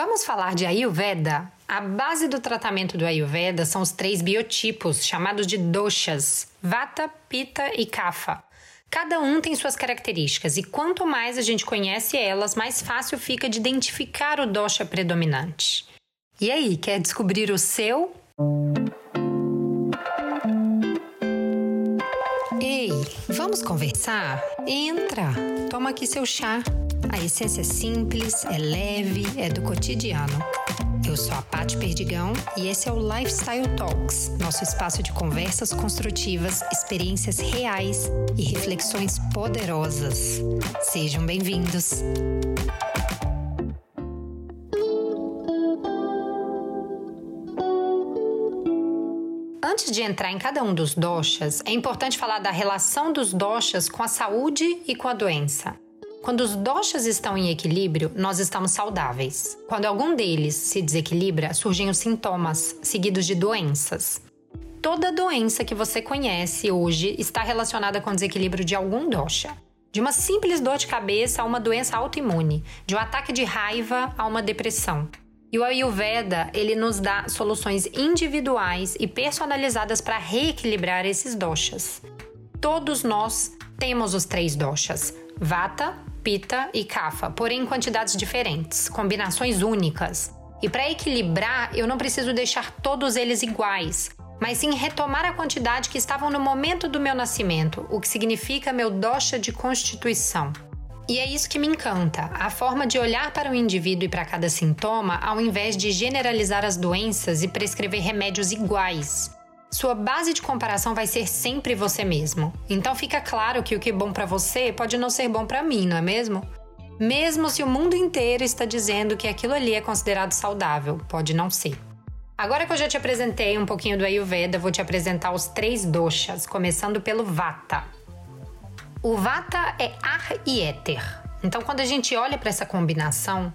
Vamos falar de Ayurveda? A base do tratamento do Ayurveda são os três biotipos, chamados de doshas: Vata, Pitta e Kapha. Cada um tem suas características e quanto mais a gente conhece elas, mais fácil fica de identificar o dosha predominante. E aí, quer descobrir o seu? Ei, vamos conversar? Entra, toma aqui seu chá. A essência é simples, é leve, é do cotidiano. Eu sou a Paty Perdigão e esse é o Lifestyle Talks, nosso espaço de conversas construtivas, experiências reais e reflexões poderosas. Sejam bem-vindos! Antes de entrar em cada um dos doshas, é importante falar da relação dos doshas com a saúde e com a doença. Quando os doshas estão em equilíbrio, nós estamos saudáveis. Quando algum deles se desequilibra, surgem os sintomas, seguidos de doenças. Toda doença que você conhece hoje está relacionada com o desequilíbrio de algum dosha. De uma simples dor de cabeça a uma doença autoimune, de um ataque de raiva a uma depressão. E o Ayurveda, ele nos dá soluções individuais e personalizadas para reequilibrar esses doshas. Todos nós temos os três doshas: Vata, Pitta e Kapha, porém em quantidades diferentes, combinações únicas. E para equilibrar, eu não preciso deixar todos eles iguais, mas sim retomar a quantidade que estavam no momento do meu nascimento, o que significa meu dosha de constituição. E é isso que me encanta, a forma de olhar para o indivíduo e para cada sintoma, ao invés de generalizar as doenças e prescrever remédios iguais. Sua base de comparação vai ser sempre você mesmo. Então fica claro que o que é bom para você pode não ser bom para mim, não é mesmo? Mesmo se o mundo inteiro está dizendo que aquilo ali é considerado saudável, pode não ser. Agora que eu já te apresentei um pouquinho do Ayurveda, vou te apresentar os três doshas, começando pelo Vata. O Vata é ar e éter. Então, quando a gente olha para essa combinação,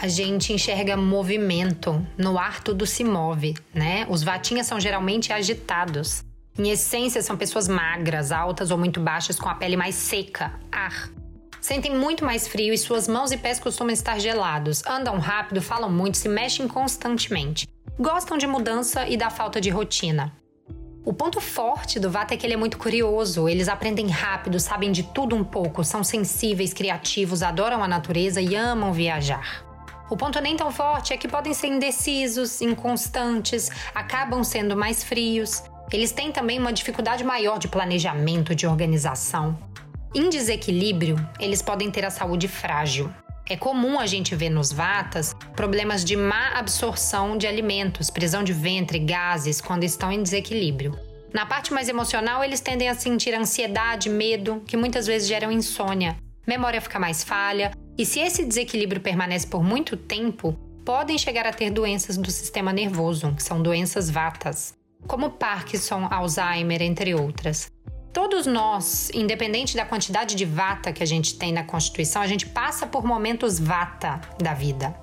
a gente enxerga movimento. No ar tudo se move, né? Os vatinhas são geralmente agitados. Em essência, são pessoas magras, altas ou muito baixas, com a pele mais seca, ar. Sentem muito mais frio e suas mãos e pés costumam estar gelados. Andam rápido, falam muito, se mexem constantemente. Gostam de mudança e da falta de rotina. O ponto forte do Vata é que ele é muito curioso, eles aprendem rápido, sabem de tudo um pouco, são sensíveis, criativos, adoram a natureza e amam viajar. O ponto nem tão forte é que podem ser indecisos, inconstantes, acabam sendo mais frios. Eles têm também uma dificuldade maior de planejamento, de organização. Em desequilíbrio, eles podem ter a saúde frágil. É comum a gente ver nos vatas problemas de má absorção de alimentos, prisão de ventre, gases quando estão em desequilíbrio. Na parte mais emocional, eles tendem a sentir ansiedade, medo, que muitas vezes geram insônia. Memória fica mais falha, e se esse desequilíbrio permanece por muito tempo, podem chegar a ter doenças do sistema nervoso, que são doenças vatas, como Parkinson, Alzheimer, entre outras. Todos nós, independente da quantidade de vata que a gente tem na Constituição, a gente passa por momentos vata da vida.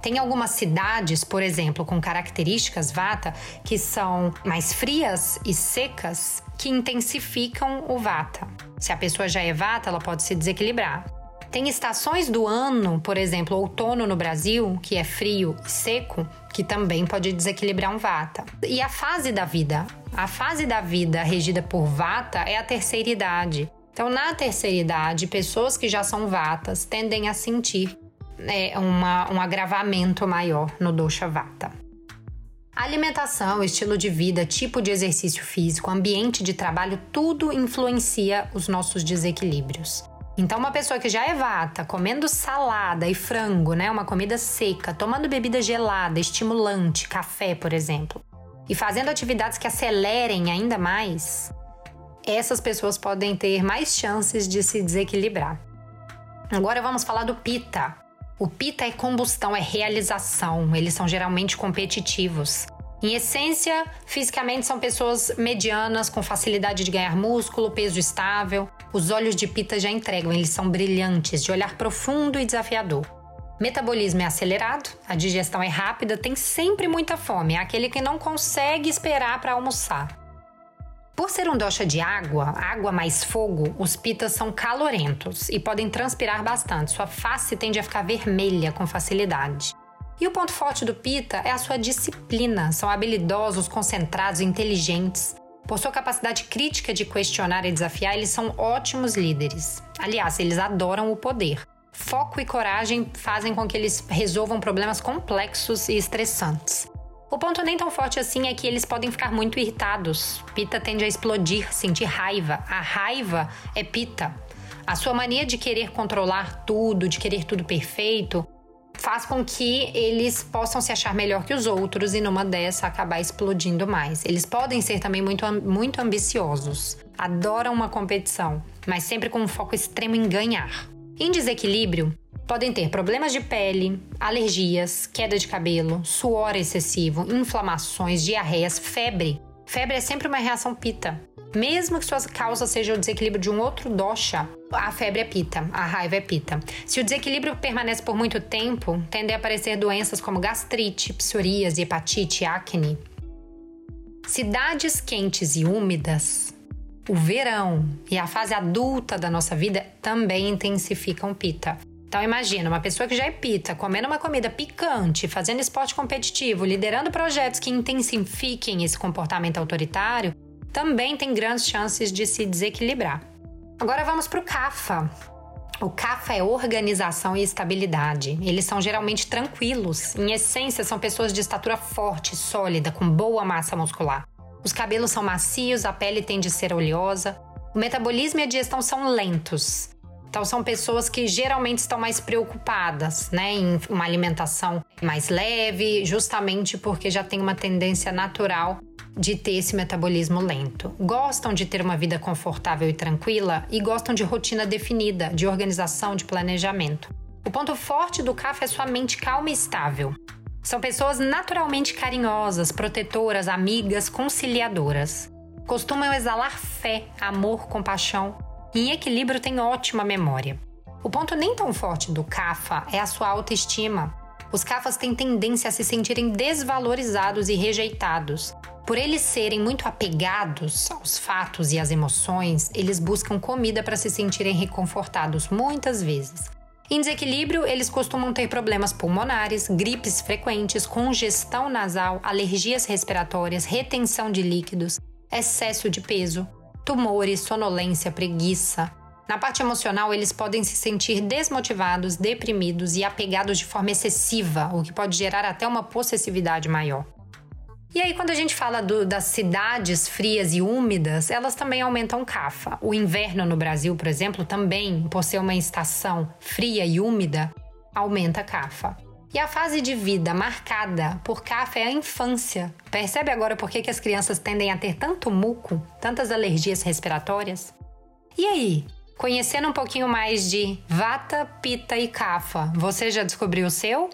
Tem algumas cidades, por exemplo, com características vata que são mais frias e secas que intensificam o vata. Se a pessoa já é vata, ela pode se desequilibrar. Tem estações do ano, por exemplo, outono no Brasil, que é frio e seco, que também pode desequilibrar um vata. E a fase da vida. A fase da vida regida por vata é a terceira idade. Então, na terceira idade, pessoas que já são vatas tendem a sentir é, uma, um agravamento maior no dosha vata. Alimentação, estilo de vida, tipo de exercício físico, ambiente de trabalho, tudo influencia os nossos desequilíbrios. Então, uma pessoa que já é vata, comendo salada e frango, né, uma comida seca, tomando bebida gelada, estimulante, café, por exemplo, e fazendo atividades que acelerem ainda mais, essas pessoas podem ter mais chances de se desequilibrar. Agora vamos falar do pita. O pita é combustão, é realização. Eles são geralmente competitivos. Em essência, fisicamente são pessoas medianas, com facilidade de ganhar músculo, peso estável. Os olhos de Pita já entregam, eles são brilhantes, de olhar profundo e desafiador. Metabolismo é acelerado, a digestão é rápida, tem sempre muita fome, é aquele que não consegue esperar para almoçar. Por ser um dosha de água, água mais fogo, os pitas são calorentos e podem transpirar bastante. Sua face tende a ficar vermelha com facilidade. E o ponto forte do Pita é a sua disciplina. São habilidosos, concentrados, inteligentes. Por sua capacidade crítica de questionar e desafiar, eles são ótimos líderes. Aliás, eles adoram o poder. Foco e coragem fazem com que eles resolvam problemas complexos e estressantes. O ponto nem tão forte assim é que eles podem ficar muito irritados. Pita tende a explodir, sentir raiva. A raiva é pita. A sua mania de querer controlar tudo, de querer tudo perfeito, faz com que eles possam se achar melhor que os outros e numa dessa acabar explodindo mais. Eles podem ser também muito, muito ambiciosos, adoram uma competição, mas sempre com um foco extremo em ganhar. Em desequilíbrio, podem ter problemas de pele, alergias, queda de cabelo, suor excessivo, inflamações, diarreias, febre. Febre é sempre uma reação pita. Mesmo que sua causa seja o desequilíbrio de um outro dosha, a febre é pita, a raiva é pita. Se o desequilíbrio permanece por muito tempo, tendem a aparecer doenças como gastrite, psoríase, hepatite, acne. Cidades quentes e úmidas, o verão e a fase adulta da nossa vida também intensificam pita. Então imagina, uma pessoa que já é pita, comendo uma comida picante, fazendo esporte competitivo, liderando projetos que intensifiquem esse comportamento autoritário, também tem grandes chances de se desequilibrar. Agora vamos para o CAFA. O CAFA é organização e estabilidade. Eles são geralmente tranquilos. Em essência, são pessoas de estatura forte, sólida, com boa massa muscular. Os cabelos são macios, a pele tende a ser oleosa. O metabolismo e a digestão são lentos. Então são pessoas que geralmente estão mais preocupadas, né, em uma alimentação mais leve, justamente porque já tem uma tendência natural de ter esse metabolismo lento. Gostam de ter uma vida confortável e tranquila e gostam de rotina definida, de organização, de planejamento. O ponto forte do CAF é sua mente calma e estável. São pessoas naturalmente carinhosas, protetoras, amigas, conciliadoras. Costumam exalar fé, amor, compaixão em equilíbrio tem ótima memória. O ponto nem tão forte do CAFA é a sua autoestima. Os CAFAs têm tendência a se sentirem desvalorizados e rejeitados. Por eles serem muito apegados aos fatos e às emoções, eles buscam comida para se sentirem reconfortados muitas vezes. Em desequilíbrio, eles costumam ter problemas pulmonares, gripes frequentes, congestão nasal, alergias respiratórias, retenção de líquidos, excesso de peso, tumores, sonolência, preguiça. Na parte emocional, eles podem se sentir desmotivados, deprimidos e apegados de forma excessiva, o que pode gerar até uma possessividade maior. E aí, quando a gente fala do, das cidades frias e úmidas, elas também aumentam CAFA. O inverno no Brasil, por exemplo, também, por ser uma estação fria e úmida, aumenta CAFA. E a fase de vida marcada por CAF é a infância. Percebe agora por que, que as crianças tendem a ter tanto muco, tantas alergias respiratórias? E aí, conhecendo um pouquinho mais de Vata, Pita e Kapha, você já descobriu o seu?